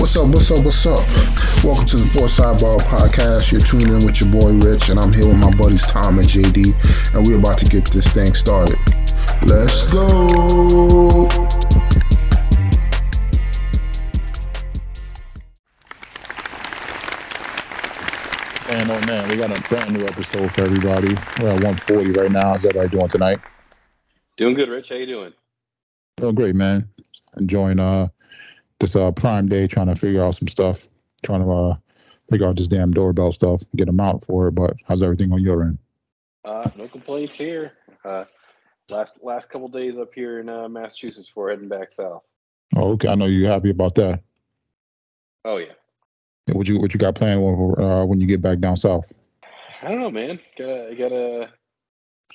What's up? What's up? What's up? Welcome to the Sports Sidebar Podcast. You're tuning in with your boy Rich, and I'm here with my buddies Tom and JD, and we're about to get this thing started. Let's go. Man, oh man, we got a brand new episode for everybody. We're at 140 right now. How's everybody doing tonight? Doing good, Rich. How you doing? Doing great, man. Enjoying uh this uh prime day, trying to figure out some stuff, trying to uh figure out this damn doorbell stuff, get them out for it. But how's everything on your end? Uh, no complaints here. Uh, last last couple days up here in uh, Massachusetts before heading back south. Oh, okay. I know you're happy about that. Oh yeah. What you what you got planned uh, when you get back down south? I don't know, man. Got a got a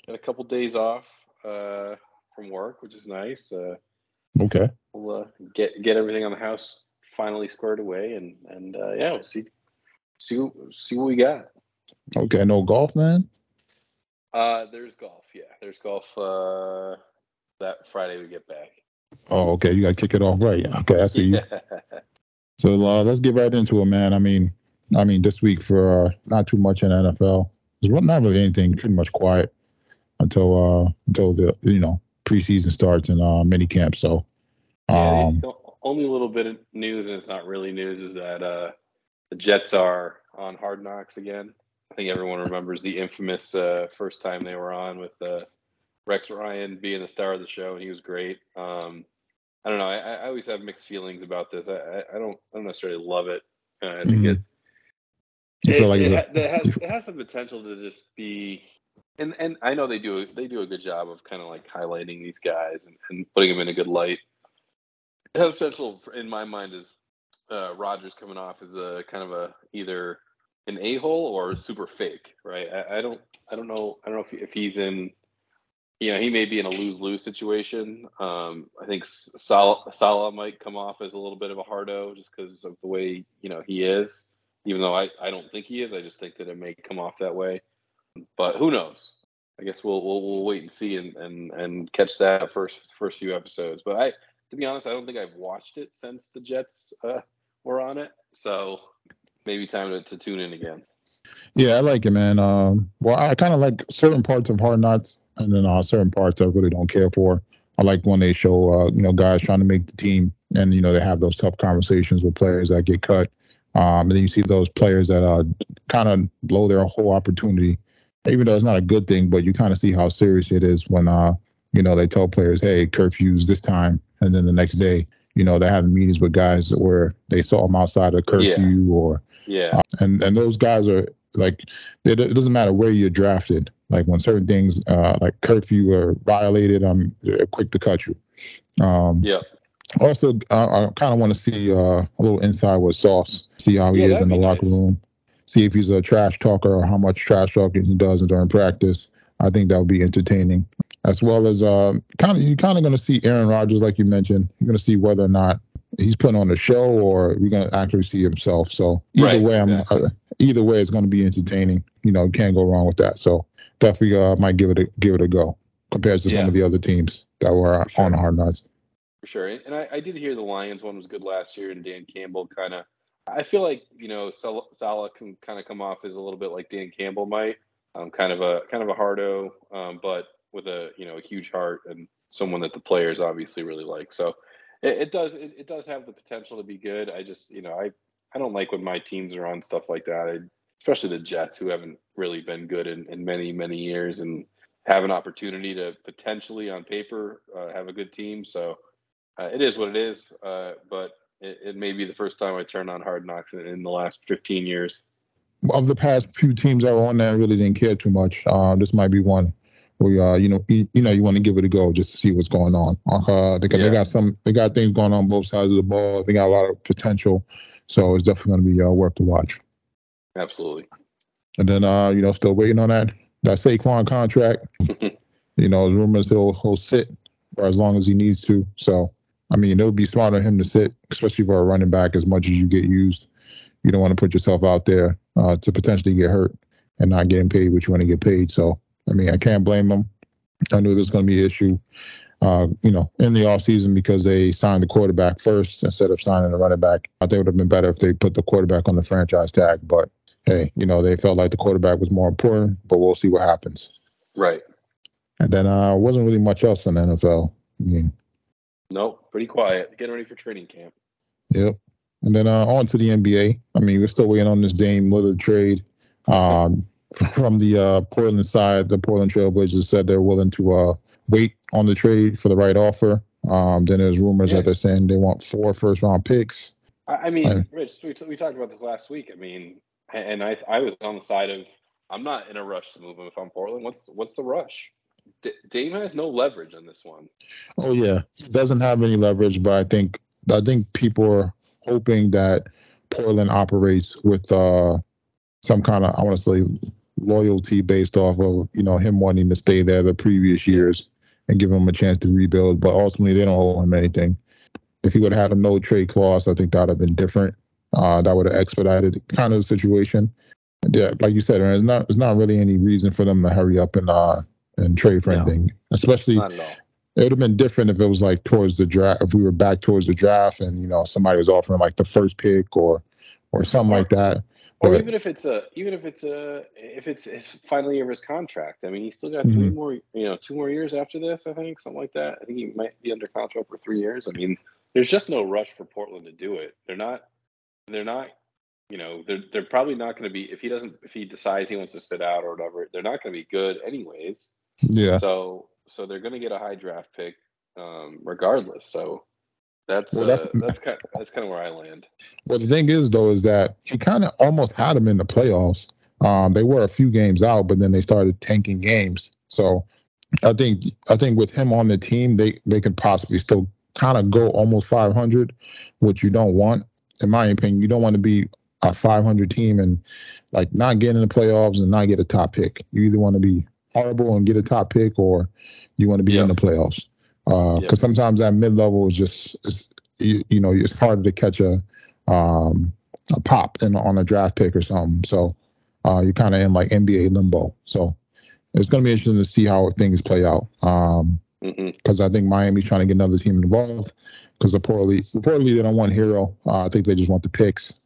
got a couple days off uh, from work, which is nice. Uh, okay. We'll uh, get get everything on the house finally squared away, and and uh, yeah, we'll see see see what we got. Okay. No golf, man. Uh, there's golf. Yeah, there's golf. Uh, that Friday we get back. Oh, okay. You got to kick it off right. Okay, I see you. So uh, let's get right into it, man. I mean, I mean, this week for uh, not too much in NFL. There's not really anything. Pretty much quiet until uh, until the you know preseason starts and uh, mini camp. So, um, yeah, only a little bit of news, and it's not really news, is that uh, the Jets are on Hard Knocks again. I think everyone remembers the infamous uh, first time they were on with uh, Rex Ryan being the star of the show, and he was great. Um, I don't know. I, I always have mixed feelings about this. I, I, I don't I don't necessarily love it. Uh, I think mm-hmm. it. It, like it, it, it, has, it has the potential to just be, and and I know they do they do a good job of kind of like highlighting these guys and, and putting them in a good light. Has potential in my mind is uh, Rodgers coming off as a kind of a either an a hole or super fake, right? I, I, don't I don't know I don't know if, if he's in you know, he may be in a lose lose situation. Um, I think Salah, Saleh might come off as a little bit of a hardo just because of the way you know he is. Even though I, I don't think he is, I just think that it may come off that way. But who knows? I guess we'll we'll, we'll wait and see and, and and catch that first first few episodes. But I, to be honest, I don't think I've watched it since the Jets uh, were on it. So maybe time to, to tune in again. Yeah, I like it, man. Um, well, I kind of like certain parts of Hard Knocks and then uh, certain parts I really don't care for. I like when they show uh, you know guys trying to make the team, and you know they have those tough conversations with players that get cut. Um, and then you see those players that uh, kind of blow their whole opportunity, even though it's not a good thing. But you kind of see how serious it is when uh, you know they tell players, "Hey, curfews this time," and then the next day, you know, they're having meetings with guys where they saw them outside of curfew yeah. or yeah, uh, and and those guys are like it, it doesn't matter where you're drafted. Like when certain things uh, like curfew are violated, I'm quick to cut you. Um, yeah. Also, I, I kind of want to see uh, a little inside with Sauce, see how he yeah, is in the locker nice. room, see if he's a trash talker or how much trash talking he does during practice. I think that would be entertaining. As well as uh, kind of you're kind of going to see Aaron Rodgers, like you mentioned. You're going to see whether or not he's putting on a show or we're going to actually see himself. So either right, way, I'm uh, either way, it's going to be entertaining. You know, you can't go wrong with that. So definitely uh, might give it a give it a go compared to yeah. some of the other teams that were sure. on Hard Knocks. For sure, and I, I, did hear the Lions one was good last year, and Dan Campbell kind of. I feel like you know Saleh can kind of come off as a little bit like Dan Campbell might, um, kind of a kind of a hardo, um, but with a you know a huge heart and someone that the players obviously really like. So it, it does it, it, does have the potential to be good. I just you know I I don't like when my teams are on stuff like that. I especially the Jets, who haven't really been good in, in many, many years and have an opportunity to potentially on paper uh, have a good team. So uh, it is what it is. Uh, but it, it, may be the first time I turn on Hard Knocks in, in, the last 15 years. Of the past few teams that were on there, I really didn't care too much. Uh, this might be one where uh, you know you, you, know you want to give it a go just to see what's going on. Uh, they got, yeah. they got some they got things going on both sides of the ball. They got a lot of potential, so it's definitely going to be uh, worth to watch. Absolutely. And then uh, you know, still waiting on that that Saquon contract. you know, rumors he'll he'll sit for as long as he needs to. So I mean, it would be smart of him to sit, especially for a running back, as much as you get used. You don't want to put yourself out there uh, to potentially get hurt and not getting paid what you want to get paid. So I mean, I can't blame him. I knew there was going to be an issue. uh, you know, in the offseason because they signed the quarterback first instead of signing the running back. I think it would have been better if they put the quarterback on the franchise tag. But hey, you know, they felt like the quarterback was more important, but we'll see what happens. Right. And then uh wasn't really much else in the NFL. I mean, Nope. Pretty quiet. Getting ready for training camp. Yep. And then uh, on to the NBA. I mean, we're still waiting on this Dame Lillard trade. Um, from the uh, Portland side, the Portland Trailblazers said they're willing to uh, wait on the trade for the right offer. Um, then there's rumors Yeah. that they're saying they want four first round picks. I, I mean. Rich, we, we talked about this last week. I mean, and I I was on the side of I'm not in a rush to move him if I'm Portland. What's what's the rush? D- Dame has no leverage on this one. Oh yeah, he doesn't have any leverage, but I think I think people are hoping that Portland operates with uh, some kind of I want to say loyalty based off of you know him wanting to stay there the previous years and give him a chance to rebuild. But ultimately, they don't owe him anything. If he would have had a no trade clause, I think that would have been different. Uh, that would have expedited kind of the situation. Yeah, like you said, there's not there's not really any reason for them to hurry up and uh and trade for No. anything, especially Not at all. it would have been different if it was like towards the draft if we were back towards the draft and you know somebody was offering like the first pick or or something like that Or But- even if it's a even if it's a if it's his final year of his contract. I mean, he's still got three Mhm. more you know two more years after this. I think something like that. I think he might be under contract for three years. I mean, there's just no rush for Portland to do it. They're not. They're not. You know, they're they're probably not going to be if he doesn't if he decides he wants to sit out or whatever. They're not going to be good anyways. Yeah. So so they're going to get a high draft pick um, regardless. So that's Well, uh, that's- that's kind that's kind of where I land. well the thing is though is that he kind of almost had him in the playoffs. Um they were a few games out but then they started tanking games. So i think i think with him on the team they they could possibly still kind of go almost 500 which you don't want. In my opinion you don't want to be a 500 team and like not get in the playoffs and not get a top pick. You either want to be horrible and get a top pick or you want to be Yeah. in the playoffs. Because Yeah. sometimes that mid level is just it's, you, you know it's harder to catch a um a pop in on a draft pick or something. So uh you're kind of in like NBA limbo. So it's going to be interesting to see how things play out. Um because I think Miami's trying to get another team involved because reportedly reportedly they don't want Herro. Uh, I think they just want the picks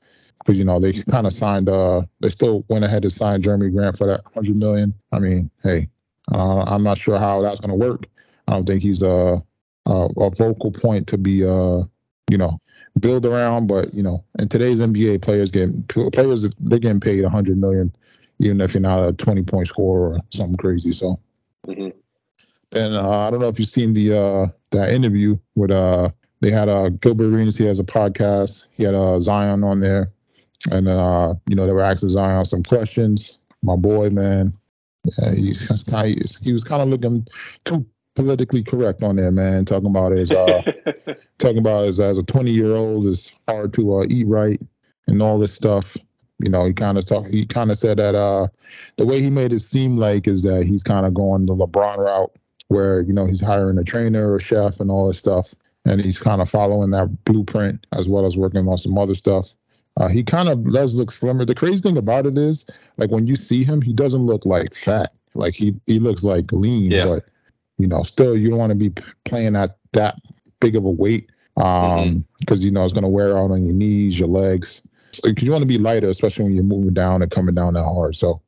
because you know they kind of signed uh they still went ahead to sign Jerami Grant for that 100 million I mean hey uh, I'm not sure how that's going to work I don't think he's a, a a vocal point to be uh you know build around. But you know, in today's NBA, players get players they're getting paid 100 million, even if you're not a 20 point scorer or something crazy. So, hmm and uh, I don't know if you've seen the uh that interview with uh they had uh Gilbert Arenas. He has a podcast. He had uh Zion on there, and uh you know they were asking Zion some questions. My boy, man, yeah, he, he was kind of looking too politically correct on there, man. Talking about his uh talking about as as a 20 year old it's hard to uh, eat right and all this stuff you know he kind of talk he kind of said that uh the way he made it seem like is that he's kind of going the lebron route where you know he's hiring a trainer or chef and all this stuff and he's kind of following that blueprint as well as working on some other stuff uh, he kind of does look slimmer. The crazy thing about it is like when you see him he doesn't look like fat. Like he he looks like lean Yeah. but you know still you don't want to be playing at that big of a weight um because you know it's going to wear out on your knees your legs. Because you want to be lighter especially when you're moving down and coming down that hard. So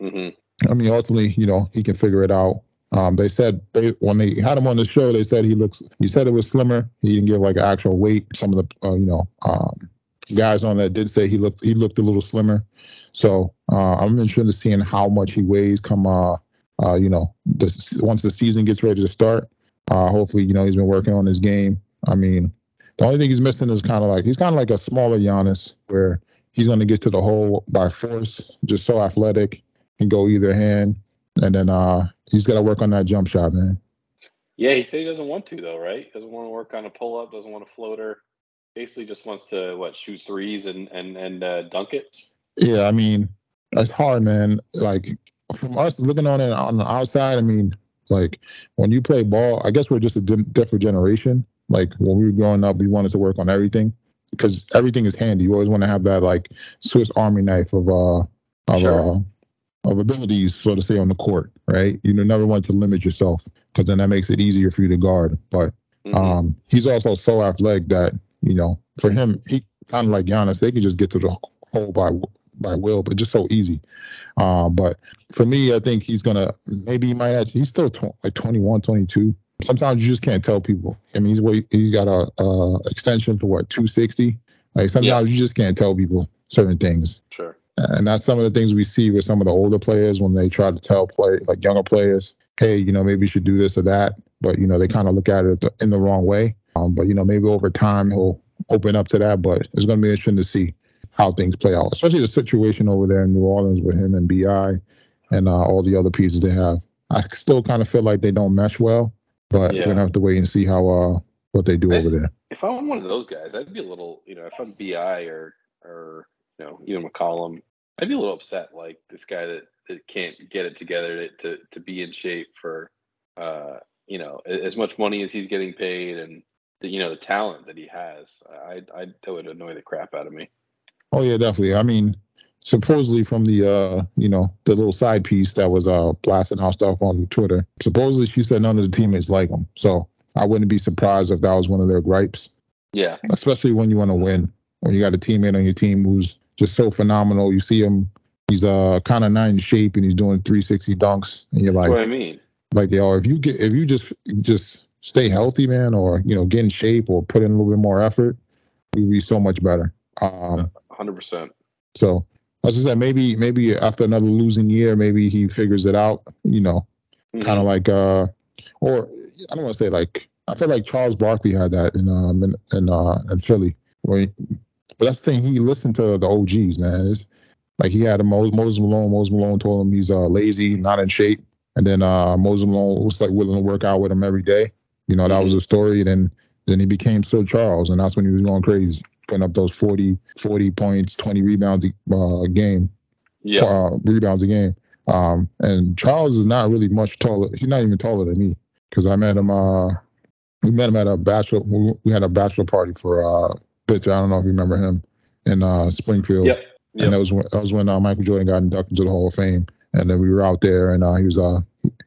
hmm i mean ultimately you know he can figure it out. Um they said they when they had him on the show they said he looks he said it was slimmer. He didn't give like actual weight. Some of the uh, you know um guys on that did say he looked he looked a little slimmer so uh i'm interested in seeing how much he weighs come uh uh you know this once the season gets ready to start uh hopefully you know he's been working on his game i mean the only thing he's missing is kind of like he's kind of like a smaller Giannis, where he's going to get to the hole by force, just so athletic, can go either hand, and then uh he's got to work on that jump shot, man. Yeah, he said he doesn't want to though, right? Doesn't want to work on a pull up, doesn't want a floater. Basically, just wants to what shoot threes and and and uh, dunk it. Yeah, I mean that's hard, man. Like from us looking on it on the outside, I mean, like when you play ball, I guess we're just a different generation. Like when we were growing up, we wanted to work on everything because everything is handy. You always want to have that like Swiss Army knife of uh of Sure. uh of abilities, so to say, on the court, right? You never want to limit yourself because then that makes it easier for you to guard. But Mhm. um, he's also so athletic that you know, for him, he kind of like Giannis, they can just get to the hole by by will, but just so easy. Um, but for me, I think he's gonna maybe he might actually. He's still tw- like 21, 22. Sometimes you just can't tell people. I mean, he's way he got a, a extension for what 260. Like sometimes you just can't tell people certain things. sure. And that's some of the things we see with some of the older players when they try to tell play like younger players, hey, you know, maybe you should do this or that. But you know, they kind of look at it in the wrong way. Um, but you know, maybe over time he'll open up to that. But it's going to be interesting to see how things play out, especially the situation over there in New Orleans with him and Bi and uh, all the other pieces they have. I still kind of feel like they don't mesh well, but Yeah. we're gonna have to wait and see how uh what they do I- over there. If I'm one of those guys, I'd be a little, you know, if I'm Bi or or you know even McCollum, I'd be a little upset. Like this guy that, that can't get it together to, to to be in shape for, uh, you know, as much money as he's getting paid and the, you know the talent that he has. I I that would annoy the crap out of me. Oh yeah, definitely. I mean, supposedly from the uh, you know, the little side piece that was uh blasting our stuff on Twitter. Supposedly she said none of the teammates like him. So I wouldn't be surprised if that was one of their gripes, Yeah, especially when you want to win. When you got a teammate on your team who's just so phenomenal. You see him, he's uh kind of not in shape and he's doing 360 dunks, and you're that's like, what I mean. like yo, if you get if you just just stay healthy, man, or you know, get in shape or put in a little bit more effort, we'd be so much better. Um, Hundred percent. so as I said, maybe maybe after another losing year, maybe he figures it out. You know, Mm-hmm. kind of like uh, or I don't want to say like I feel like Charles Barkley had that in um in in, uh, in Philly. Where he, but that's the thing. He listened to the OGs, man. It's, like he had a Mo- Moses Malone. Moses Malone told him he's uh, lazy, not in shape, and then uh, Moses Malone was like willing to work out with him every day. You know, that was a story. And then then he became Sir Charles, and that's when he was going crazy, putting up those 40, 40 points, 20 rebounds a uh, game Yeah. uh, rebounds a game. Um, and Charles is not really much taller. He's not even taller than me because I met him. Uh, we met him at a bachelor. We, we had a bachelor party for uh, Bitch. I don't know if you remember him in uh, Springfield. Yep. And that was when that was when uh, Michael Jordan got inducted to the Hall of Fame. And then we were out there, and uh, he was uh,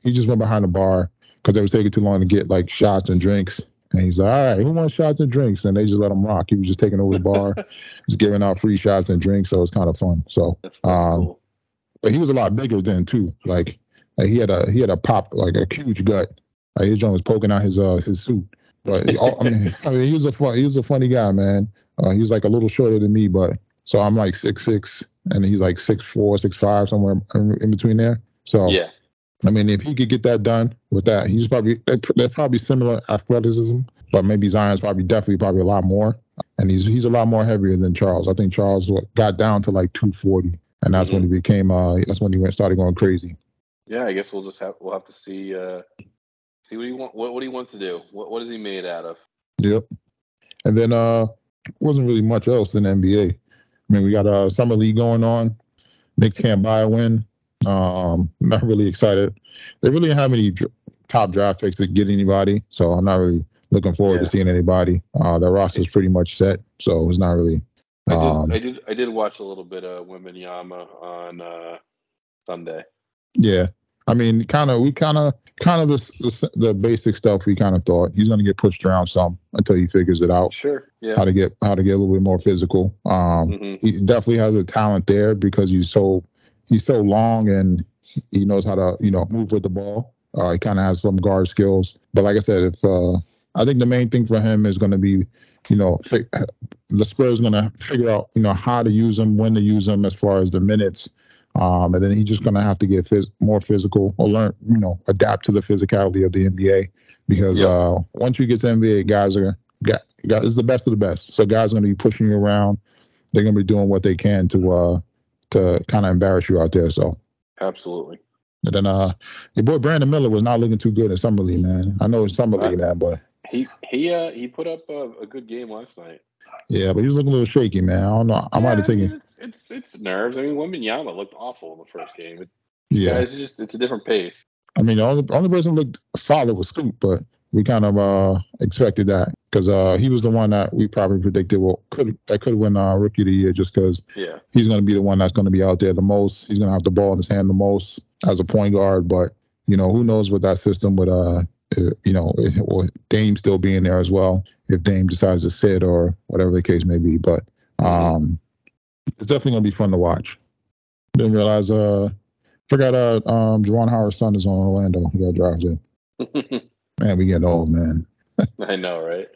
he just went behind the bar because they was taking too long to get like shots and drinks. And he's like, all right, who wants shots and drinks? And they just let him rock. He was just taking over the bar, just giving out free shots and drinks. So it was kind of fun. So That's, that's Um, cool. but he was a lot bigger then too. Like, like he had a he had a pop like a huge gut. Like his joint was poking out his uh his suit. But he- all- I mean, I mean he was a fun he was a funny guy, man. Uh, he was like a little shorter than me, but so I'm like six six and he's like six four six five somewhere in between there. So Yeah. I mean, if he could get that done with that, he's probably they're, probably similar athleticism, but maybe Zion's probably definitely probably a lot more, and he's he's a lot more heavier than Charles. I think Charles got down to like 240, and that's when he became uh that's when he went started going crazy. Yeah. I guess we'll just have we'll have to see uh see what he want what, what he wants to do. What what is he made out of? Yep. And then uh wasn't really much else in the NBA. I mean, we got a summer league going on. Knicks can't buy a win. Um, I'm not really excited. They really didn't have any dr- top draft picks to get anybody, so I'm not really looking forward Yeah. to seeing anybody. Uh, the roster's pretty much set, so it's not really. I did Um, I did I did watch a little bit of Wembanyama on uh Sunday. Yeah, I mean, kind of, we kind of, kind of the, the the basic stuff we kind of thought he's gonna get pushed around some until he figures it out Sure. Yeah. how to get how to get a little bit more physical. Um, hmm he definitely has a talent there because he's so he's so long and he knows how to you know move with the ball. Uh, he kind of has some guard skills, but like I said, if uh, I think the main thing for him is going to be, you know, fi- the Spurs going to figure out you know how to use him, when to use him as far as the minutes, um, and then he's just going to have to get phys- more physical or learn you know adapt to the physicality of the NBA because Yep. uh, once you get to NBA, guys are got, got it's the best of the best. So guys are going to be pushing you around they're gonna be doing what they can to uh to kind of embarrass you out there. So Absolutely. and then uh your boy Brandon Miller was not looking too good in summer league, man. I know it's summer league now, but He he uh he put up a, a good game last night. yeah, but he was looking a little shaky, man. I don't know. I might have taken it's, it's it's nerves. I mean, Wembanyama looked awful in the first game. It, yeah. It's just it's a different pace. I mean the only only person looked solid was Scoop, but we kind of uh expected that because uh he was the one that we probably predicted well could that could win uh rookie of the year just because Yeah. he's going to be the one that's going to be out there the most. He's going to have the ball in his hand the most as a point guard. But you know, who knows with that system with uh uh, you know, or Dame still being there as well if Dame decides to sit or whatever the case may be. But um, it's definitely gonna be fun to watch. Didn't realize uh forgot uh um Juwan Howard's son is on Orlando. He got drafted. man, we getting old, man. I know, right?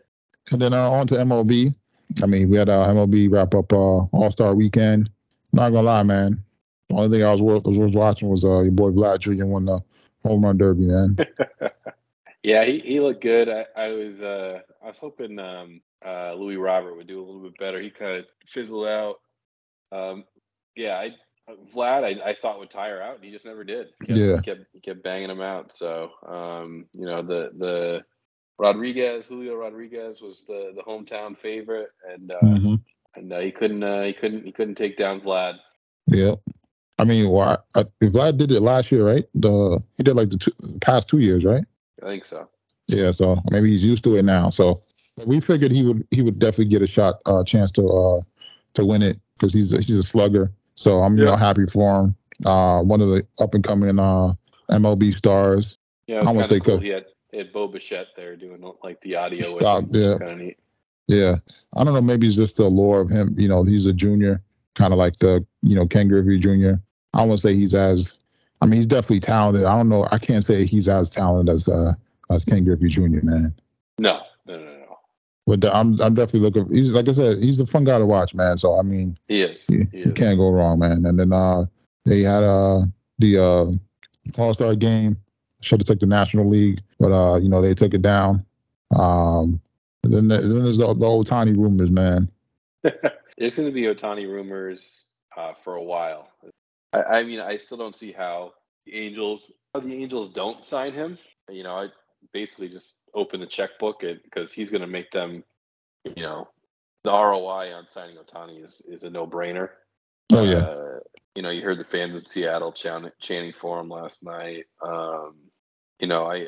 And then uh, on to MLB. I mean, we had uh, MLB wrap up uh, All Star Weekend. Not gonna lie, man. The only thing I was, was, was watching was uh, your boy Vlad Jr. won the home run derby, man. yeah, he, he looked good. I, I was uh, I was hoping um, uh, Luis Robert would do a little bit better. He kind of fizzled out. Um, yeah, I Vlad, I, I thought would tire out, and he just never did. He kept, Yeah. kept kept banging him out. So, um, you know, the the Rodriguez, Julio Rodriguez was the the hometown favorite, and uh, Mhm. and uh, he couldn't uh, he couldn't he couldn't take down Vlad. Yeah. I mean, well, I, I, Vlad did it last year, right? The he did like the two, past two years, right? I think so. Yeah. So maybe he's used to it now. So we figured he would he would definitely get a shot, uh, chance to uh to win it because he's a, he's a slugger. So I'm you know happy for him. Uh, one of the up and coming uh MLB stars. Yeah, I it wanna say cool. He had he had Bo Bichette there doing like the audio. With yeah. kind of neat. Yeah. I don't know. Maybe it's just the lore of him. You know, he's a junior, kind of like the, you know, Ken Griffey Jr. I won't say he's as, I mean, he's definitely talented. I don't know. I can't say he's as talented as, uh, as Ken Griffey Jr., man. No, no, no, no. But the, I'm, I'm definitely looking, he's, like I said, he's a fun guy to watch, man. So, I mean, He is. you, He you can't go wrong, man. And then, uh, they had, uh, the, uh, All Star game. Should have took the National League, but, uh, you know, they took it down. Um, then, then there's the, the tiny rumors, man. There's going to be Ohtani rumors uh, for a while. I, I mean, I still don't see how the Angels, how the Angels don't sign him. You know, I basically just open the checkbook because he's going to make them. You know, the ROI on signing Ohtani is is a no brainer. Oh, yeah. Uh, you know, you heard the fans in Seattle chanting, chanting for him last night. Um, you know, I,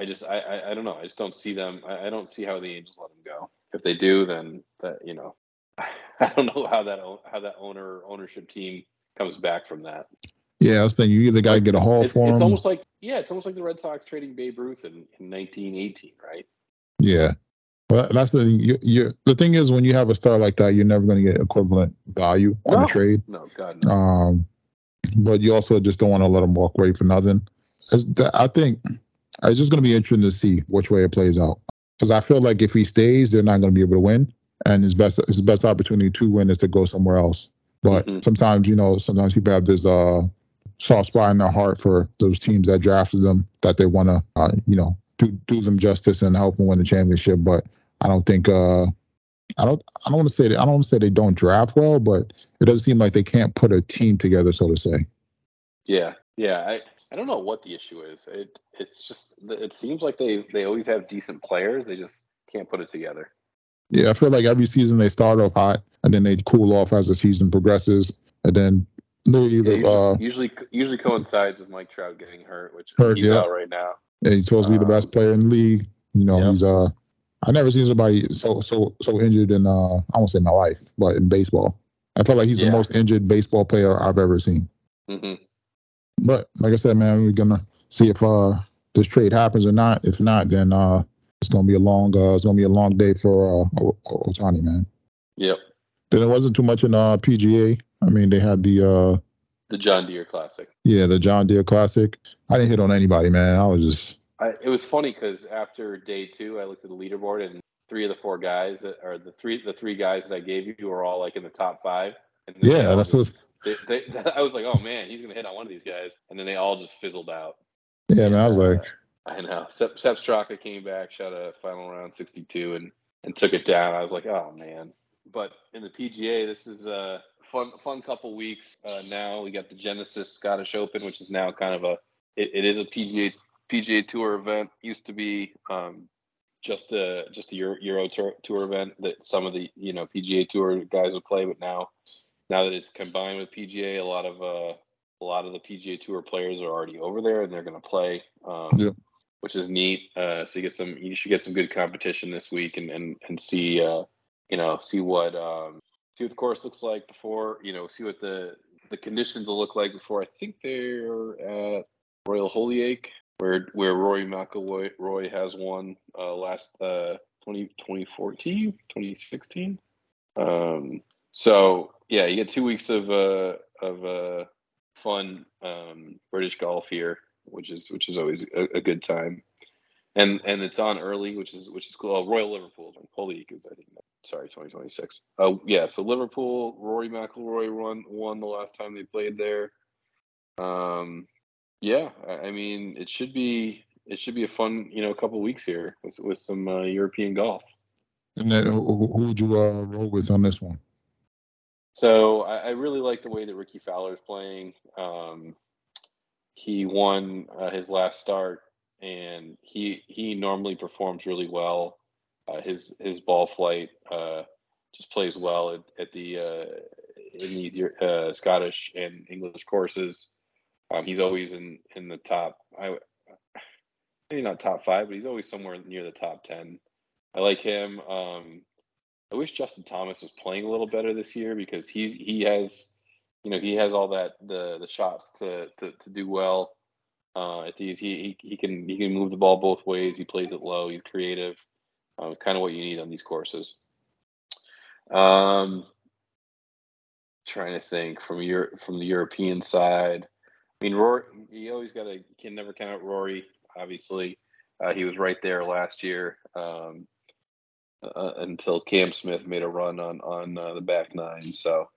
I just, I, I, I don't know. I just don't see them. I, I don't see how the Angels let him go. If they do, then that, you know, I don't know how that how that owner ownership team comes back from that. Yeah, I was thinking you either got to get a haul It's, for it's him. almost like yeah, it's almost like the Red Sox trading Babe Ruth in, in 1918, right? yeah. Well, that's the thing. You, you, the thing is, when you have a star like that, you're never going to get equivalent value on No. the trade. No, God, no. Um, but you also just don't want to let them walk away for nothing. It's, th- I think it's just going to be interesting to see which way it plays out. Because I feel like if he stays, they're not going to be able to win, and his best his best opportunity to win is to go somewhere else. But Mhm. sometimes, you know, sometimes people have this uh soft spot in their heart for those teams that drafted them that they want to, uh, you know, do do them justice and help them win the championship. But I don't think uh I don't I don't want to say they, I don't want to say they don't draft well, but it doesn't seem like they can't put a team together, so to say. Yeah, yeah. I I don't know what the issue is. It it's just it seems like they they always have decent players. They just can't put it together. Yeah, I feel like every season they start off hot and then they cool off as the season progresses, and then they Yeah, either usually, uh usually usually coincides with Mike Trout getting hurt, which Hurt, he's yeah. out right now. yeah, he's supposed to be the best Um, player in the league. You know, Yep. he's uh I never seen somebody so so so injured in uh I won't say my life, but in baseball. I feel like he's Yeah. the most injured baseball player I've ever seen. hmm But like I said, man, we're gonna see if uh this trade happens or not. If not, then uh it's gonna be a long uh it's gonna be a long day for uh Ohtani, man. Yep. Then it wasn't too much in uh PGA. I mean, they had the uh The John Deere Classic. yeah the John Deere Classic. I didn't hit on anybody, man. I was just I, it was funny because after day two, I looked at the leaderboard and three of the four guys that are the three the three guys that I gave you were all like in the top five. And yeah, that's just- they, they, I was like, oh man, he's gonna hit on one of these guys, and then they all just fizzled out. yeah, man. I was Uh, like, I know. Sepp, Sepp Straka came back, shot a final round 62, and and took it down. I was like, oh man. But in the PGA, this is a fun fun couple weeks. Uh, now we got the Genesis Scottish Open, which is now kind of a it, it is a PGA PGA Tour event. Used to be um, just a just a Euro, Euro tour, tour event that some of the you know PGA Tour guys would play, but now now that it's combined with PGA, a lot of uh, a lot of the PGA Tour players are already over there and they're going to play. Um, Yeah. which is neat. Uh, so you get some, you should get some good competition this week and and and see, uh, you know, see what um, see what the course looks like before, you know, see what the the conditions will look like before. I think they're at Royal Hoylake where where Rory McIlroy Roy has won uh, last uh, 20, 2014, 2016. Um, so yeah, you get two weeks of uh, of uh, fun um, British golf here, which is which is always a, a, good time, and and it's on early, which is which is cool. Oh, Royal Liverpool, Polique is I think sorry 2026. Oh yeah, so Liverpool, Rory McIlroy won won the last time they played there. Um, yeah, I mean it should be it should be a fun you know a couple weeks here with with some uh, European golf. And then who, who would you uh, roll with on this one? So I, I really like the way that Rickie Fowler is playing. Um, he won uh, his last start, and he he normally performs really well. Uh, his his ball flight uh, just plays well at, at the uh, in the uh, Scottish and English courses. Um, he's always in in the top. I maybe not top five, but he's always somewhere near the top ten. I like him. Um, I wish Justin Thomas was playing a little better this year because he he has, you know, he has all that the the shots to to, to do well. Uh, he, he he can he can move the ball both ways. He plays it low. He's creative. Uh, kind of what you need on these courses. Um, trying to think from your from the European side. I mean, Rory, you always got to can never count out Rory. Obviously, uh, he was right there last year. Um, uh, until Cam Smith made a run on on uh, the back nine. So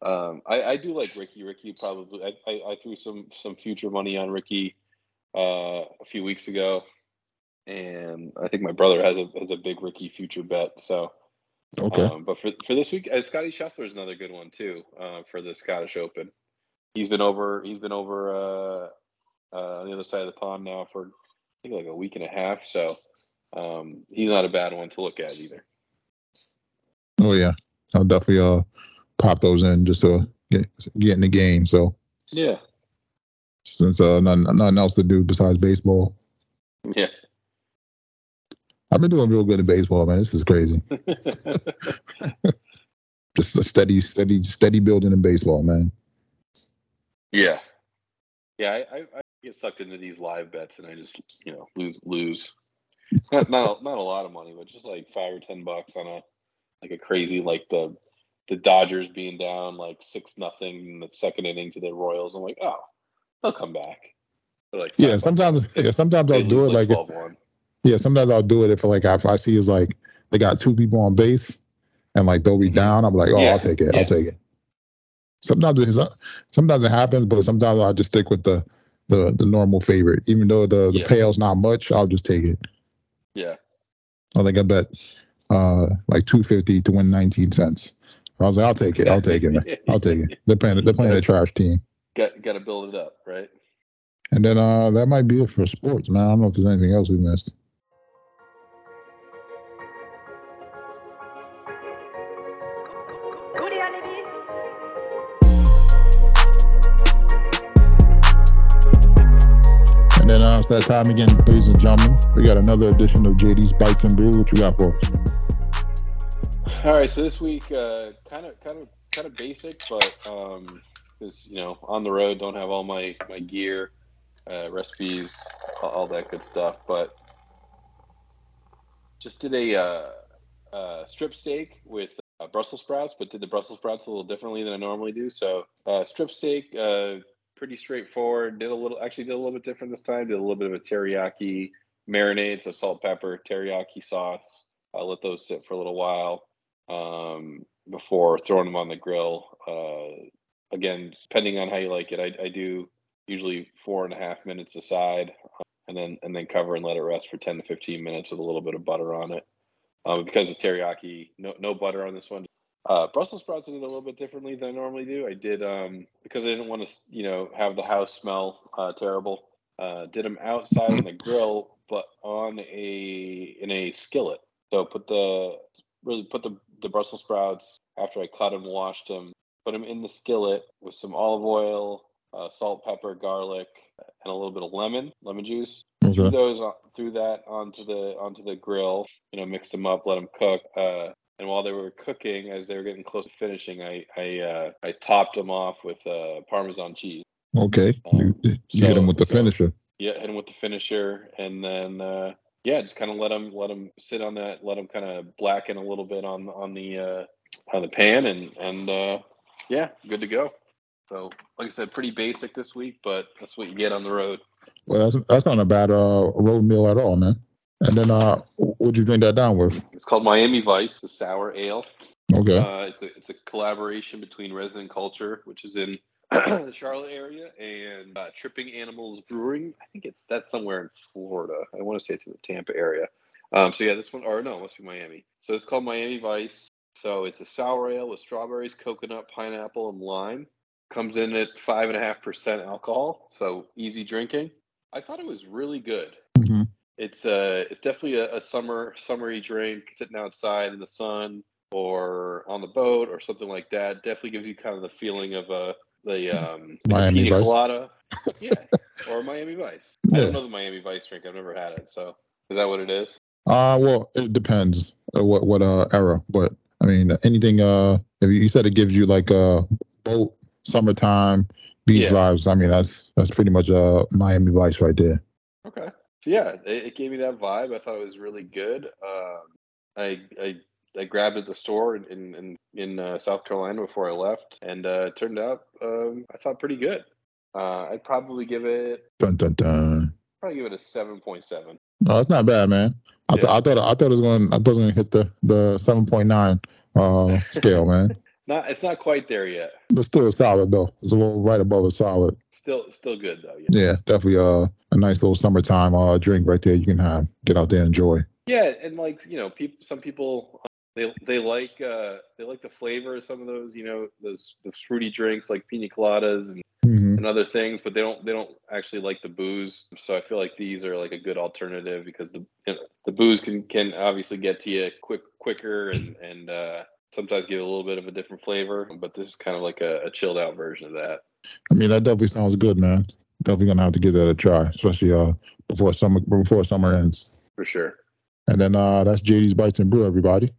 um, I, I, do like Rickie. Rickie probably I, I, I, threw some some future money on Rickie uh, a few weeks ago, and I think my brother has a has a big Ricky future bet. So okay, um, but for for this week, uh, Scottie Scheffler is another good one too uh, for the Scottish Open. He's been over. He's been over uh, on the other side of the pond now for I think like a week and a half. So um, he's not a bad one to look at either. Oh yeah, I'll definitely uh pop those in just to get get in the game. So yeah, since uh nothing, nothing else to do besides baseball. Yeah. I've been doing real good in baseball, man. This is crazy. just a steady, steady, steady building in baseball, man. Yeah, yeah. I, I, I get sucked into these live bets, and I just you know lose lose not not a, not a lot of money, but just like five or ten bucks on a like a crazy like the the Dodgers being down like six nothing in the second inning to the Royals. I'm like, oh, they'll come back. like, yeah, sometimes yeah, sometimes I'll do it like, like yeah, sometimes I'll do it if like if I see is like they got two people on base and like they'll be mm-hmm. down. I'm like, oh, yeah. I'll take it. Yeah. I'll take it. Sometimes it sometimes it happens, but sometimes I just stick with the the the normal favorite, even though the the yeah. payout's not much. I'll just take it. Yeah. I think I bet uh, like two fifty to win nineteen cents. I was like, I'll take it. I'll take it. I'll take it. They're playing. They're playing a trash team. Got got to build it up, right? And then uh, that might be it for sports, man. I don't know if there's anything else we missed. That time again, ladies and gentlemen. We got another edition of JD's Bites and Brew. What you got for us? All right, so this week, kind of, kind of, kind of basic, but um, is you know on the road, don't have all my my gear, uh, recipes, all that good stuff, but just did a uh, uh, strip steak with uh, Brussels sprouts, but did the Brussels sprouts a little differently than I normally do. So uh, strip steak, uh, pretty straightforward. Did a little, actually did a little bit different this time. Did a little bit of a teriyaki marinade, so salt, pepper, teriyaki sauce. I let those sit for a little while um, before throwing them on the grill. Uh, again, depending on how you like it, I, I, do usually four and a half minutes aside, uh, and then and then cover and let it rest for ten to fifteen minutes with a little bit of butter on it. Um, because of teriyaki, no no butter on this one. Uh, Brussels sprouts I did a little bit differently than I normally do. I did um, because I didn't want to, you know, have the house smell uh, terrible. Uh, did them outside on the grill, but on a in a skillet. So put the really put the the Brussels sprouts after I cut them, washed them, put them in the skillet with some olive oil, uh, salt, pepper, garlic, and a little bit of lemon, lemon juice. Okay. Threw those threw that onto the onto the grill. You know, mixed them up, let them cook. Uh, and while they were cooking, as they were getting close to finishing, I I uh, I topped them off with uh, Parmesan cheese. Okay, um, you, you so, hit them with the so, finisher. Yeah, and with the finisher, and then uh, yeah, just kind of let them let them sit on that, let them kind of blacken a little bit on on the uh, on the pan, and and uh, yeah, good to go. So, like I said, pretty basic this week, but that's what you get on the road. Well, that's that's not a bad uh, road meal at all, man. And then, uh, what'd you drink that down with? It's called Miami Vice, the sour ale. Okay. Uh, it's a it's a collaboration between Resident Culture, which is in the Charlotte area, and uh, Tripping Animals Brewing. I think it's that's somewhere in Florida. I want to say it's in the Tampa area. Um, so yeah, this one, or no, it must be Miami. So it's called Miami Vice. So it's a sour ale with strawberries, coconut, pineapple, and lime. Comes in at five and a half percent alcohol, so easy drinking. I thought it was really good. Mhm. It's uh, it's definitely a, a summer summery drink, sitting outside in the sun or on the boat or something like that. Definitely gives you kind of the feeling of uh, the um, Miami pina Vice. colada, yeah, or Miami Vice. I Yeah. don't know the Miami Vice drink. I've never had it. So is that what it is? Uh, well, it depends uh, what what uh era, but I mean anything. Uh, if you said it gives you like a boat, summertime, beach Yeah. vibes. I mean that's that's pretty much uh Miami Vice right there. Okay. So yeah, it, it gave me that vibe. I thought it was really good. Um, I I I grabbed it at the store in in in, uh, South Carolina before I left, and uh, it turned out um, I thought pretty good. Uh, I'd probably give it Dun dun dun. probably give it a seven point seven. No, that's not bad, man. I, th- Yeah. I thought I thought it was going I thought it was going to hit the the seven point nine uh scale, man. Not it's not quite there yet. But still solid though. It's a little right above a solid. Still still good though. Yeah. Yeah, definitely uh, a nice little summertime uh drink right there. You can have get out there and enjoy. Yeah, and like you know, people some people uh, they they like uh they like the flavor of some of those you know those those fruity drinks like pina coladas and hmm and other things, but they don't they don't actually like the booze. So I feel like these are like a good alternative because the you know, the booze can can obviously get to you quick quicker and and uh, sometimes give a little bit of a different flavor. But this is kind of like a, a chilled out version of that. I mean, that definitely sounds good, man. Definitely gonna have to give that a try, especially uh before summer before summer ends. For sure. And then uh that's JD's Bites and Brew, everybody.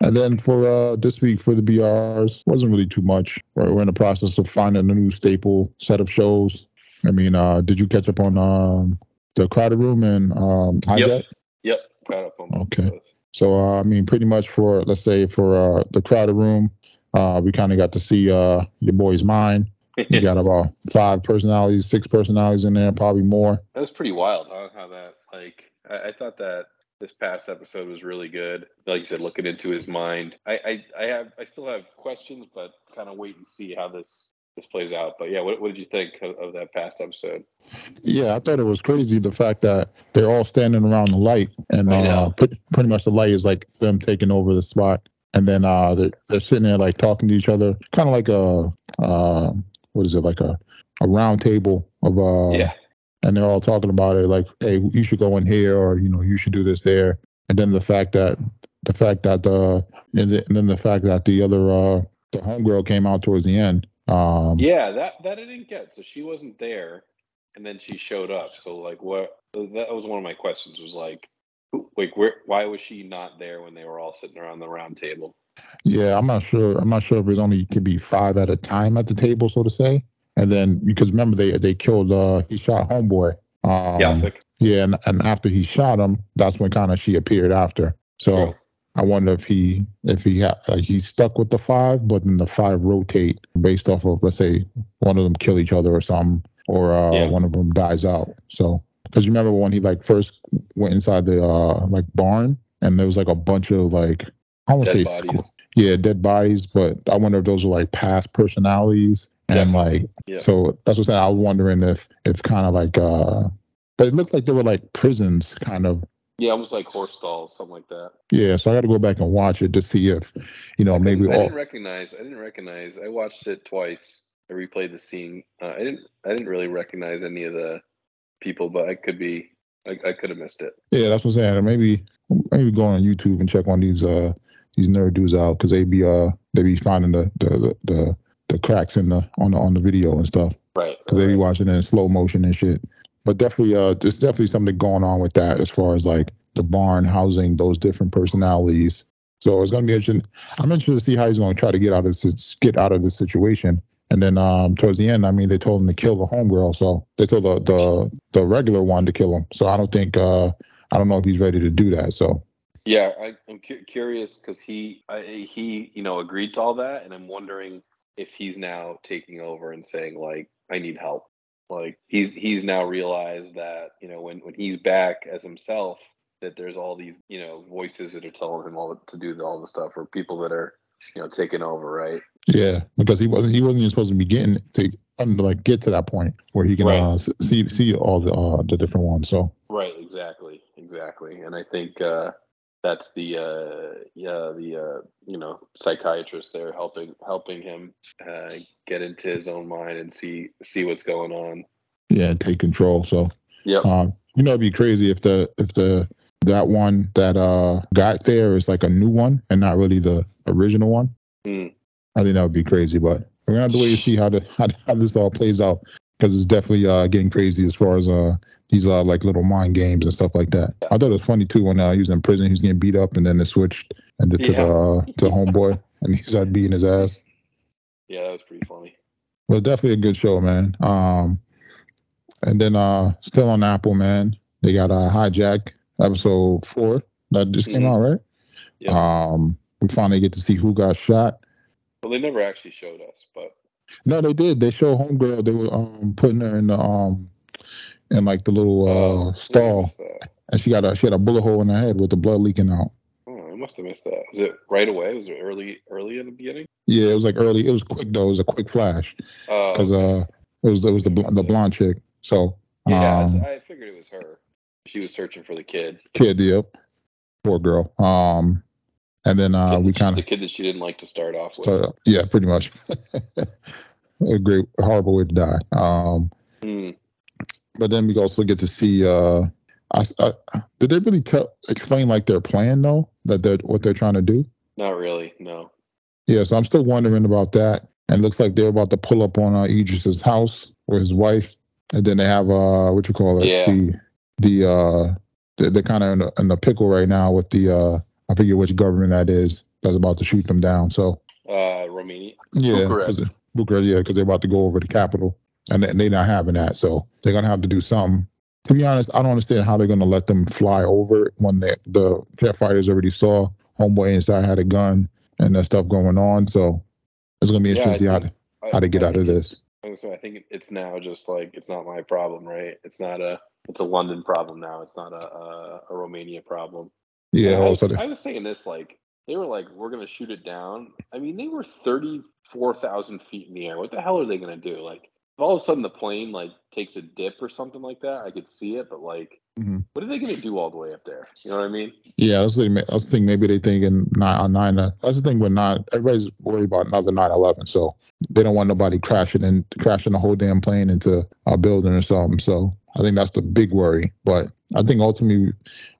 And then for uh this week for the BRs, wasn't really too much. We're, we're in the process of finding a new staple set of shows. I mean, uh did you catch up on um the Crowded Room and um Hijack? Yep. Caught up on Okay. those. So uh, I mean, pretty much for let's say for uh, the crowded room, uh, we kind of got to see uh, your boy's mind. You got about five personalities, six personalities in there, probably more. That was pretty wild, huh? How that like I, I thought that this past episode was really good. Like you said, looking into his mind. I I, I have I still have questions, but kind of wait and see how this this plays out. But yeah, what what did you think of, of that past episode? Yeah, I thought it was crazy the fact that they're all standing around the light, and uh, pretty, pretty much the light is like them taking over the spot, and then uh, they're they're sitting there like talking to each other, kind of like a uh, what is it like a a round table of uh yeah, and they're all talking about it like hey you should go in here or you know you should do this there and then the fact that the fact that the and, the, and then the fact that the other uh the homegirl came out towards the end um yeah. That that I didn't get. So she wasn't there, and then she showed up. So like, what? That was one of my questions. Was like, who- like where? Why was she not there when they were all sitting around the round table? Yeah i'm not sure i'm not sure if it only could be five at a time at the table so to say and then because remember they they killed uh he shot homeboy um yeah, like, yeah and, and after he shot him that's when kind of she appeared after so True. I wonder if he if he ha- like he's stuck with the five, but then the five rotate based off of let's say one of them kill each other or something, or uh, Yeah. one of them dies out. So because you remember when he like first went inside the uh like barn and there was like a bunch of like I to Dead say bodies. squ- yeah dead bodies, but I wonder if those were like past personalities and like Yeah. so that's what I'm saying. I was wondering if if kind of like uh but it looked like they were like prisons kind of yeah, almost like horse stalls, something like that. yeah, so I got to go back and watch it to see if, you know, maybe I all. didn't recognize. I didn't recognize. I watched it twice. I replayed the scene. Uh, I didn't. I didn't really recognize any of the people, but I could be. I, I could have missed it. Yeah, that's what I'm saying. Maybe maybe go on YouTube and check on these uh these nerd dudes out because they be uh they be finding the the the the, cracks in the on the on the video and stuff Right. because they be watching it in slow motion and shit. But definitely, uh, there's definitely something going on with that as far as like the barn housing those different personalities. So it's gonna be interesting. I'm interested to see how he's gonna try to get out of this get out of this situation And then um, towards the end, I mean, they told him to kill the homegirl. So they told the, the the regular one to kill him. So I don't think uh, I don't know if he's ready to do that. So Yeah, I, I'm cu- curious because he I, he you know agreed to all that, and I'm wondering if he's now taking over and saying like I need help. Like he's he's now realized that you know when when he's back as himself that there's all these you know voices that are telling him all the, to do all the stuff or people that are you know taking over, right? yeah, because he wasn't he wasn't even supposed to be getting to like get to that point where he can Right. uh, see see all the uh, the different ones. So Right, exactly, exactly. And I think uh, that's the uh, yeah the uh, you know psychiatrist there helping helping him uh, get into his own mind and see see what's going on. yeah, take control. So yeah, um, you know, it'd be crazy if the if the that one that uh got there is like a new one and not really the original one. Hmm. I think that would be crazy, but we're gonna have to wait to see how the how, how this all plays out because it's definitely uh getting crazy as far as uh these uh like little mind games and stuff like that. I thought it was funny too when uh, he was in prison, he was getting beat up and then it switched and to Yeah. the uh, to homeboy and he's like beating his ass. Yeah, that was pretty funny. Well, definitely a good show, man. Um, and then uh, still on Apple, man. They got uh, Hijack episode four that just came Mhm. out, right? Yeah. Um, we finally get to see who got shot. Well, they never actually showed us, but No, they did. They show homegirl. They were um putting her in the um in like the little oh, uh stall, and she got a she had a bullet hole in her head with the blood leaking out. Oh, I must have missed that. Was it right away? Was it early early in the beginning? Yeah, it was like early. It was quick though. It was a quick flash Oh, because uh it was it was the the blonde chick. So yeah, um, I figured it was her. She was searching for the kid. kid, yep, poor girl. Um, and then uh we kind of the kid that she didn't like to start off with. started. Yeah, pretty much. a great horrible way to die. Um, Hmm. But then we also get to see. Uh, I, I, did they really tell explain like their plan though that they're what they're trying to do? Not really. No. Yeah, so I'm still wondering about that. And it looks like they're about to pull up on uh, Idris's house or his wife, and then they have uh, what you call it, Yeah. the the uh, they're, they're kind of in, a- in the pickle right now with the uh, I forget which government that is that's about to shoot them down. So Uh, Romania. yeah, Bucharest. 'cause- Bucharest, yeah, because they're about to go over the capital, and they- they're not having that, so they're gonna have to do something. To be honest, I don't understand how they're gonna let them fly over when they, the jet fighters already saw homeboy inside had a gun and that stuff going on. So it's gonna be Yeah, interesting to see I how to, how to get I out of think- this. I was I think it's now just like it's not my problem, right? It's not a it's a London problem now. It's not a a, a Romania problem. Yeah, I was, I was saying this like they were like we're gonna shoot it down. I mean they were thirty four thousand feet in the air. What the hell are they gonna do? Like if all of a sudden the plane like takes a dip or something like that, I could see it. But like, Mhm. what are they gonna do all the way up there? You know what I mean? yeah, I was thinking, I was thinking maybe they thinking nine on nine. uh, That's the thing with nine. Everybody's worried about another 9/11, so they don't want nobody crashing and crashing the whole damn plane into a building or something. So I think that's the big worry. But I think ultimately,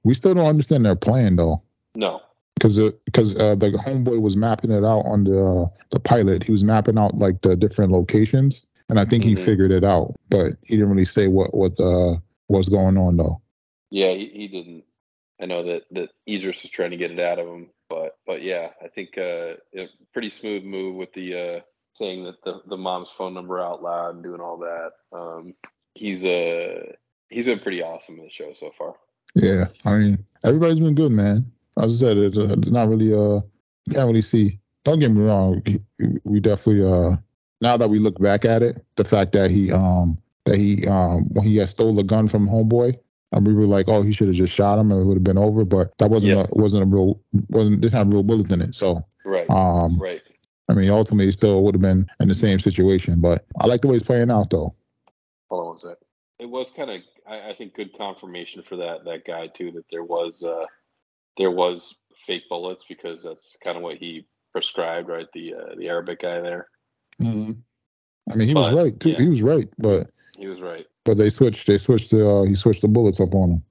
we still don't understand their plan though, No. because because uh, the homeboy was mapping it out on the uh, the pilot. He was mapping out like the different locations, and I think he Mhm. figured it out. But he didn't really say what what uh, was going on though. Yeah, he, he didn't. I know that that Idris was trying to get it out of him, but but yeah, I think uh, a pretty smooth move with the uh, saying that the the mom's phone number out loud and doing all that. Um, he's uh he's been pretty awesome in the show so far. Yeah, I mean, everybody's been good, man. As I said, it's, uh, not really uh, can't really see. Don't get me wrong, we- we definitely uh, now that we look back at it, the fact that he um that he um when he had stole a gun from homeboy, and we were like, oh, he should have just shot him and it would have been over. But that wasn't Yeah. a, wasn't a real wasn't didn't have real bullets in it. So Right. um, right. I mean, ultimately, still would have been in the same situation. But I like the way he's playing out, though. Hold on one sec. It was kind of I, I think good confirmation for that that guy too that there was uh there was fake bullets because that's kind of what he prescribed, right? The uh, the Arabic guy there. Mm-hmm. I mean, he was right too. yeah. He was right, but He was right. but they switched. They switched the uh, he switched the bullets up on him.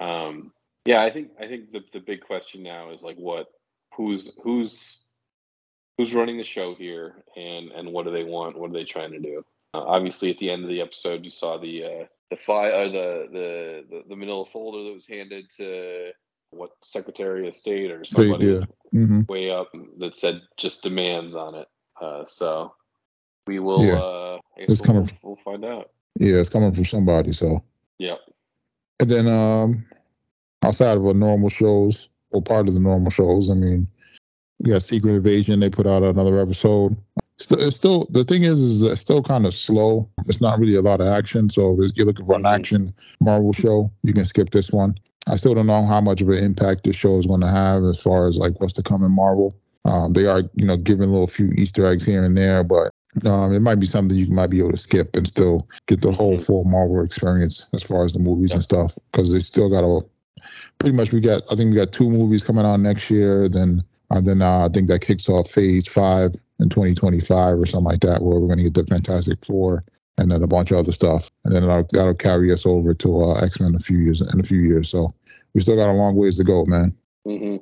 Um, yeah, I think I think the the big question now is like what who's who's who's running the show here and and what do they want? What are they trying to do? Uh, obviously, at the end of the episode, you saw the uh, the file or the, the the the Manila folder that was handed to what Secretary of State or somebody did. hmm way up that said just demands on it. Uh, so we will. Yeah. Uh, It's we'll, coming- We'll find out. Yeah, it's coming from somebody. So Yep. and then um outside of a normal shows or part of the normal shows, I mean, we got Secret Invasion. They put out another episode. Still, it's still the thing is, is it's still kind of slow. It's not really a lot of action. So if you're looking for an Mhm. action Marvel show, you can skip this one. I still don't know how much of an impact this show is going to have as far as like what's to come in Marvel. Um, they are, you know, giving a little few Easter eggs here and there, but um, it might be something you might be able to skip and still get the whole Mhm. full Marvel experience as far as the movies and stuff. Because they still got a pretty much we got I think we got two movies coming out next year. Then uh, then uh, I think that kicks off Phase Five in 2025 or something like that, where we're going to get the Fantastic Four and then a bunch of other stuff, and then that'll, that'll carry us over to uh, X Men a few years in a few years. So we still got a long ways to go, man. hmm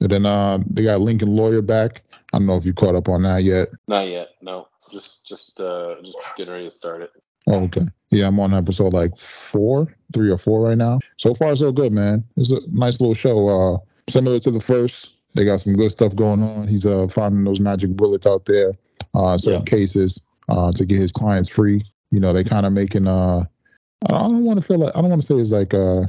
And then uh, they got Lincoln Lawyer back. I don't know if you caught up on that yet. Not yet. No. Just just uh just getting ready to start it. Oh, okay. Yeah, I'm on episode like four, three or four right now. So far, so good, man. It's a nice little show. Uh, similar to the first. They got some good stuff going on. He's uh finding those magic bullets out there, uh, certain cases, uh, to get his clients free. You know, they kind of making uh, I don't want to feel like I don't want to say it's like uh,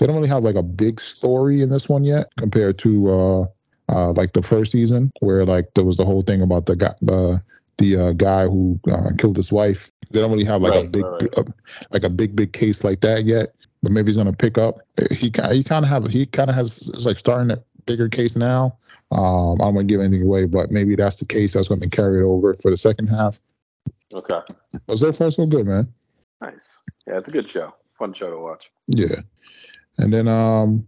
they don't really have like a big story in this one yet compared to uh, uh, like the first season where like there was the whole thing about the guy the the uh, guy who uh, killed his wife. They don't really have like a big right, right. uh, like a big big case like that yet. But maybe he's gonna pick up. He he kind of have he kind of has it's like starting a bigger case now. Um, I don't want to give anything away, but maybe that's the case that's going to carry it over for the second half. Okay. But so far so good, man. Nice. Yeah, it's a good show. Fun show to watch. Yeah. And then um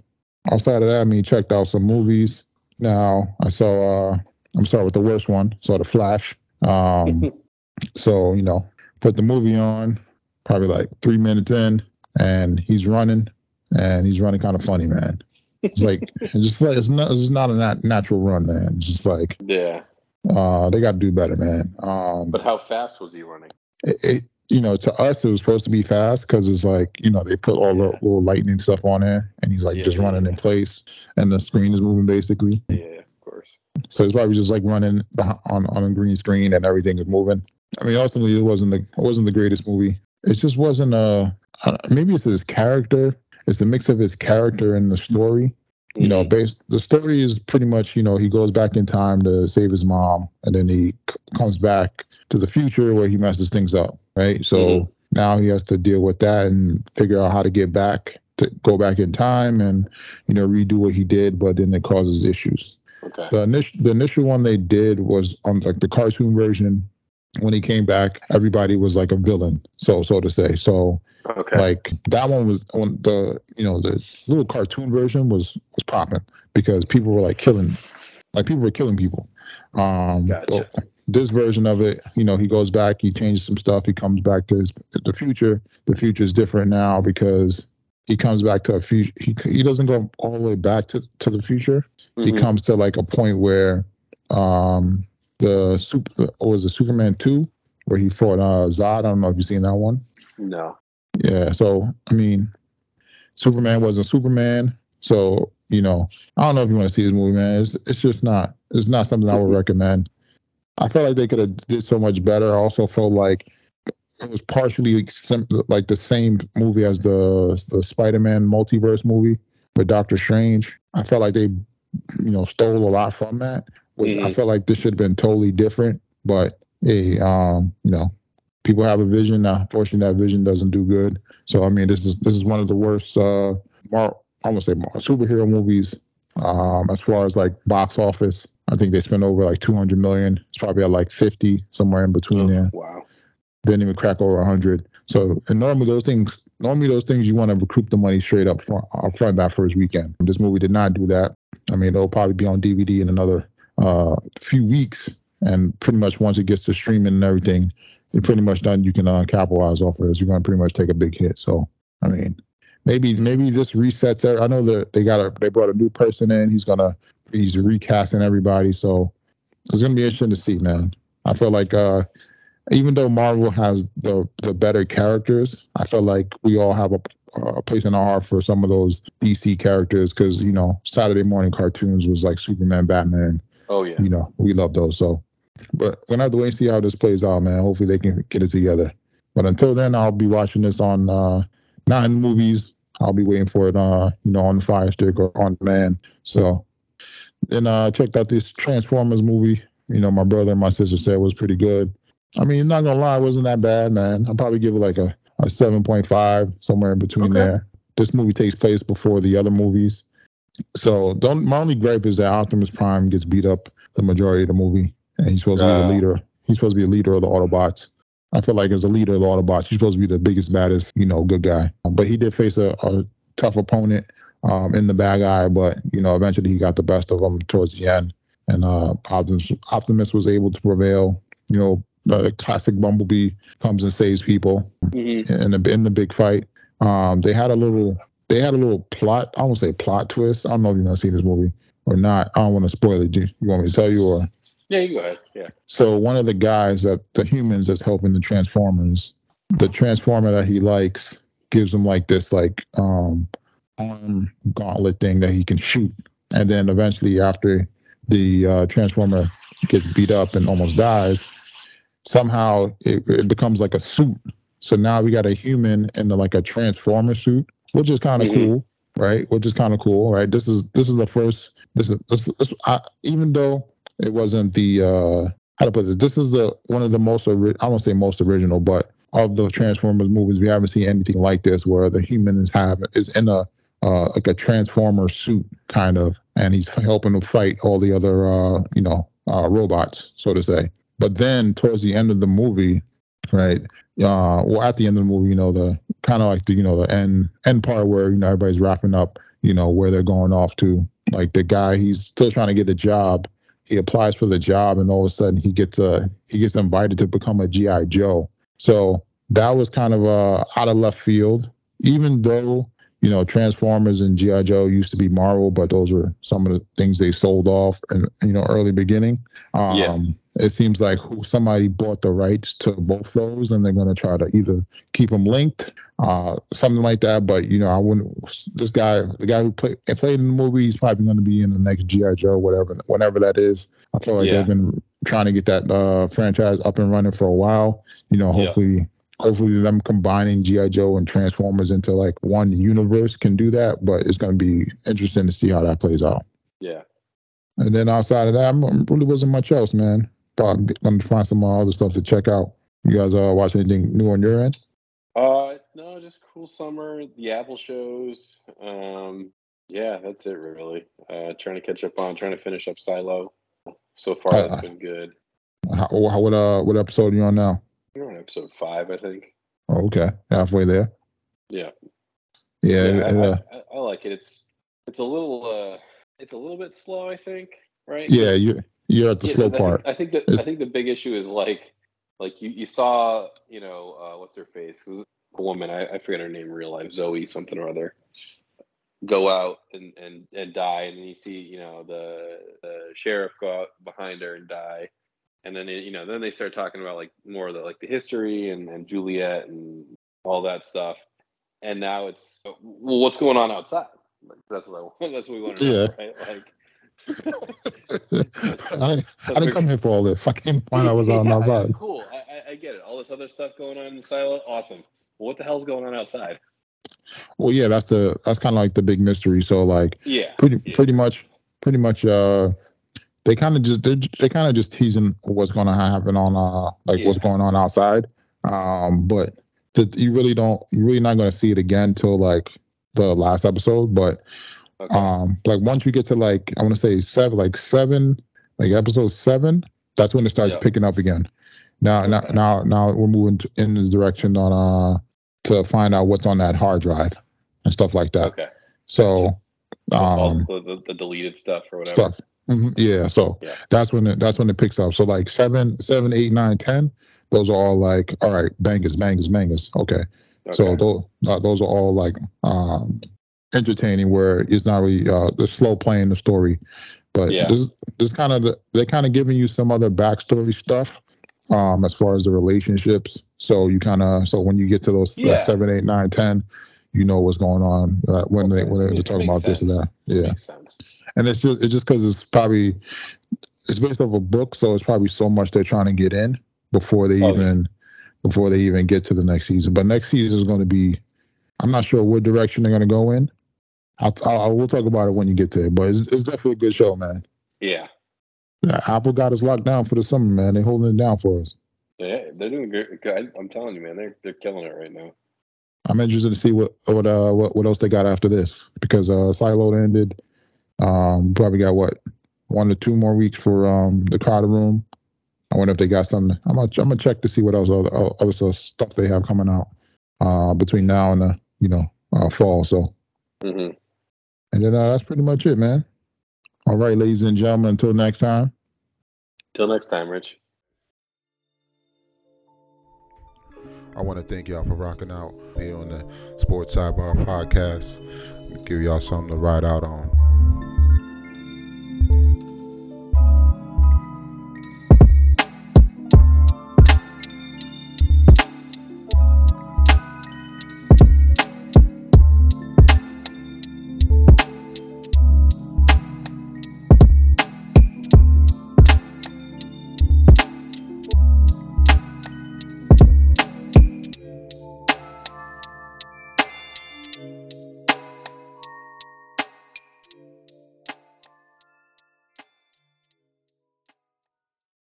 outside of that, I mean checked out some movies. Now I saw uh I'm sorry with the worst one, saw the Flash. Um so, you know, put the movie on, probably like three minutes in, and he's running and he's running kind of funny, man. It's like it's just like it's not it's not a nat- natural run, man. It's just like yeah. uh they gotta do better, man. Um But how fast was he running? it, it you know to us it was supposed to be fast because it's like you know they put all the little lightning stuff on there and he's like Yeah, just yeah, running in place and the screen is moving basically. Yeah, of course. so it's probably just like running on on a green screen and everything is moving. I mean ultimately it wasn't the it wasn't the greatest movie. It just wasn't uh uh, maybe it's his character. It's a mix of his character and the story. You know Mhm. based the story is pretty much you know he goes back in time to save his mom and then he c- comes back to the future where he messes things up right so Mhm. now he has to deal with that and figure out how to get back to go back in time and you know redo what he did but then it causes issues Okay. the initial the initial one they did was on like the cartoon version when he came back everybody was like a villain so so to say so Okay. like that one was on the you know the little cartoon version was was popping because people were like killing like people were killing people um Gotcha. but this version of it you know he goes back he changes some stuff he comes back to his the future the future is different now because he comes back to a future he, he doesn't go all the way back to, to the future he Mhm. comes to like a point where um the super what was it superman 2 where he fought uh zod i don't know if you've seen that one No. yeah, so I mean, Superman wasn't Superman, so you know, I don't know if you want to see this movie, man. It's it's just not it's not something I would recommend. I felt like they could have did so much better. I also felt like it was partially like the same movie as the the Spider-Man multiverse movie with Doctor Strange. I felt like they, you know, stole a lot from that. Which I Mhm. felt like this should have been totally different. But hey, um, you know, people have a vision. Now, unfortunately, that vision doesn't do good. So I mean, this is this is one of the worst. Uh, Mar- I won't say Mar- superhero movies. Um, as far as like box office, I think they spent over like 200 million. It's probably at like 50 somewhere in between Oh, there. Wow. Didn't even crack over 100. So and normally those things, normally those things you want to recoup the money straight up front, up front that first weekend. This movie did not do that. I mean, it'll probably be on DVD in another uh, few weeks, and pretty much once it gets to streaming and everything, it's pretty much done. You can uh, capitalize off of it. You're gonna pretty much take a big hit. So I mean, maybe maybe this resets. it. I know that they got a they brought a new person in. He's gonna he's recasting everybody. So it's gonna be interesting to see, man. I feel like uh, even though Marvel has the the better characters, I feel like we all have a, a place in our heart for some of those DC characters because you know Saturday morning cartoons was like Superman, Batman. Oh yeah. You know we love those. So But we're gonna have to wait and see how this plays out, man. Hopefully they can get it together. But until then, I'll be watching this on uh, not in movies. I'll be waiting for it, uh, you know, on the Fire Stick or on demand. So then uh, checked out this Transformers movie. You know, my brother and my sister said it was pretty good. I mean, not gonna lie, it wasn't that bad, man. I'll probably give it like a, a 7.5, somewhere in between Okay. there. This movie takes place before the other movies. So don't my only gripe is that Optimus Prime gets beat up the majority of the movie. And he's supposed to be Uh. the leader. He's supposed to be a leader of the Autobots. I feel like as a leader of the Autobots, he's supposed to be the biggest, baddest, you know, good guy. But he did face a, a tough opponent um, in the bad guy, but you know, eventually he got the best of him towards the end. And uh, Optimus, Optimus was able to prevail. You know, the classic Bumblebee comes and saves people Mhm. in the in the big fight. Um, they had a little they had a little plot. I won't say plot twist. I don't know if you've not seen this movie or not. I don't want to spoil it. Do you want me to tell you or? Yeah, you go ahead. Yeah. So one of the guys that the humans that's helping the Transformers, the Transformer that he likes gives him like this like um arm gauntlet thing that he can shoot, and then eventually after the uh, Transformer gets beat up and almost dies, somehow it, it becomes like a suit. So now we got a human in the, like a Transformer suit, which is kind of Mhm. cool, right? Which is kind of cool, right? This is this is the first. This is this, this I, even though it wasn't the uh how to put this. This is the one of the most ori- I won't say most original, but of the Transformers movies, we haven't seen anything like this where the human is have is in a uh, like a Transformer suit kind of, and he's helping to fight all the other uh you know uh robots, so to say. But then towards the end of the movie, right? Uh, well, at the end of the movie, you know, the kind of like the you know the end end part where you know everybody's wrapping up, you know, where they're going off to. Like the guy, he's still trying to get the job. He applies for the job, and all of a sudden he gets a he gets invited to become a GI Joe. So that was kind of uh out of left field, even though you know Transformers and GI Joe used to be Marvel, but those were some of the things they sold off and you know early beginning. Um, Yeah. It seems like who- somebody bought the rights to both those, and they're going to try to either keep them linked, uh, something like that. But you know, I wouldn't. This guy, the guy who played played in the movie, he's probably going to be in the next GI Joe, whatever, whenever that is. I feel like Yeah. they've been trying to get that uh, franchise up and running for a while. You know, Yeah. Hopefully, them combining GI Joe and Transformers into like one universe can do that. But it's going to be interesting to see how that plays out. Yeah. And then outside of that, I'm- really wasn't much else, man. Thought I'm going to find some other stuff to check out. You guys uh, watch anything new on your end? Uh, no, just cool summer. The Apple shows. Um, yeah, that's it really. Uh, trying to catch up on, trying to finish up Silo. So far, Uh, that's been good. How, how, what uh what episode are you on now? We're on episode five, I think. Oh, okay, halfway there. Yeah. Yeah, Yeah, it, I, uh, I, I like it. It's it's a little uh, it's a little bit slow, I think. Right? yeah. You you're at the Yeah, slow I part. I think that I think the big issue is like like you, you saw you know uh, what's her face a woman I, I forget her name in real life Zoe something or other go out and, and, and die and then you see you know the the sheriff go out behind her and die and then it, you know then they start talking about like more of the like the history and, and Juliet and all that stuff and now it's well what's going on outside like, that's what I want that's what we want to know Yeah. right like I, I didn't come here for all this. I came to find out what's on Yeah, outside. Cool. I, I, I get it. All this other stuff going on in the silo, awesome. Well, what the hell's going on outside? Well, yeah, that's the that's kind of like the big mystery. So like Yeah. pretty yeah. pretty much pretty much uh they kind of just they they kind of just teasing what's going to happen on uh like what's going on outside um but the, you really don't you're really not going to see it again till like the last episode but Okay. um like once you get to like i want to say seven like seven like episode seven that's when it starts Yeah. picking up again now now now now we're moving in the direction on uh to find out what's on that hard drive and stuff like that okay. so um the, the, the deleted stuff or whatever. stuff. Mhm, Yeah, so Yeah. that's when it, that's when it picks up. So like seven, seven, eight, nine, ten, those are all like all right, bangers, bangers, bangers. Okay, Okay. so those uh, those are all like um, entertaining, where it's not really uh, the slow playing the story, but Yeah. this this kind of the, they're kind of giving you some other backstory stuff um, as far as the relationships. So you kind of so when you get to those Yeah. seven, eight, nine, ten, you know what's going on uh, when they when they're talking about this and that. Yeah sense. And it's just it's just because it's probably it's based off a book, so it's probably so much they're trying to get in before they Oh, even before they even get to the next season. But next season is going to be, I'm not sure what direction they're going to go in. I'll, I'll we'll talk about it when you get to it. But it's, it's definitely a good show, man. Yeah, Yeah, Apple got us locked down for the summer, man. They're holding it down for us. yeah, they're doing good. good. I'm telling you, man, they're they're killing it right now. I'm interested to see what what uh what, what else they got after this because uh Silo ended. Um, probably got what one or two more weeks for um the Crowded Room. I wonder if they got something. I'm gonna I'm gonna check to see what else other other stuff they have coming out uh between now and the you know uh, fall. So hmm and then uh, that's pretty much it, man. All right, ladies and gentlemen. Until next time. Till next time, Rich. I want to thank y'all for rocking out here on the Sports Sidebar podcast. Give y'all something to ride out on.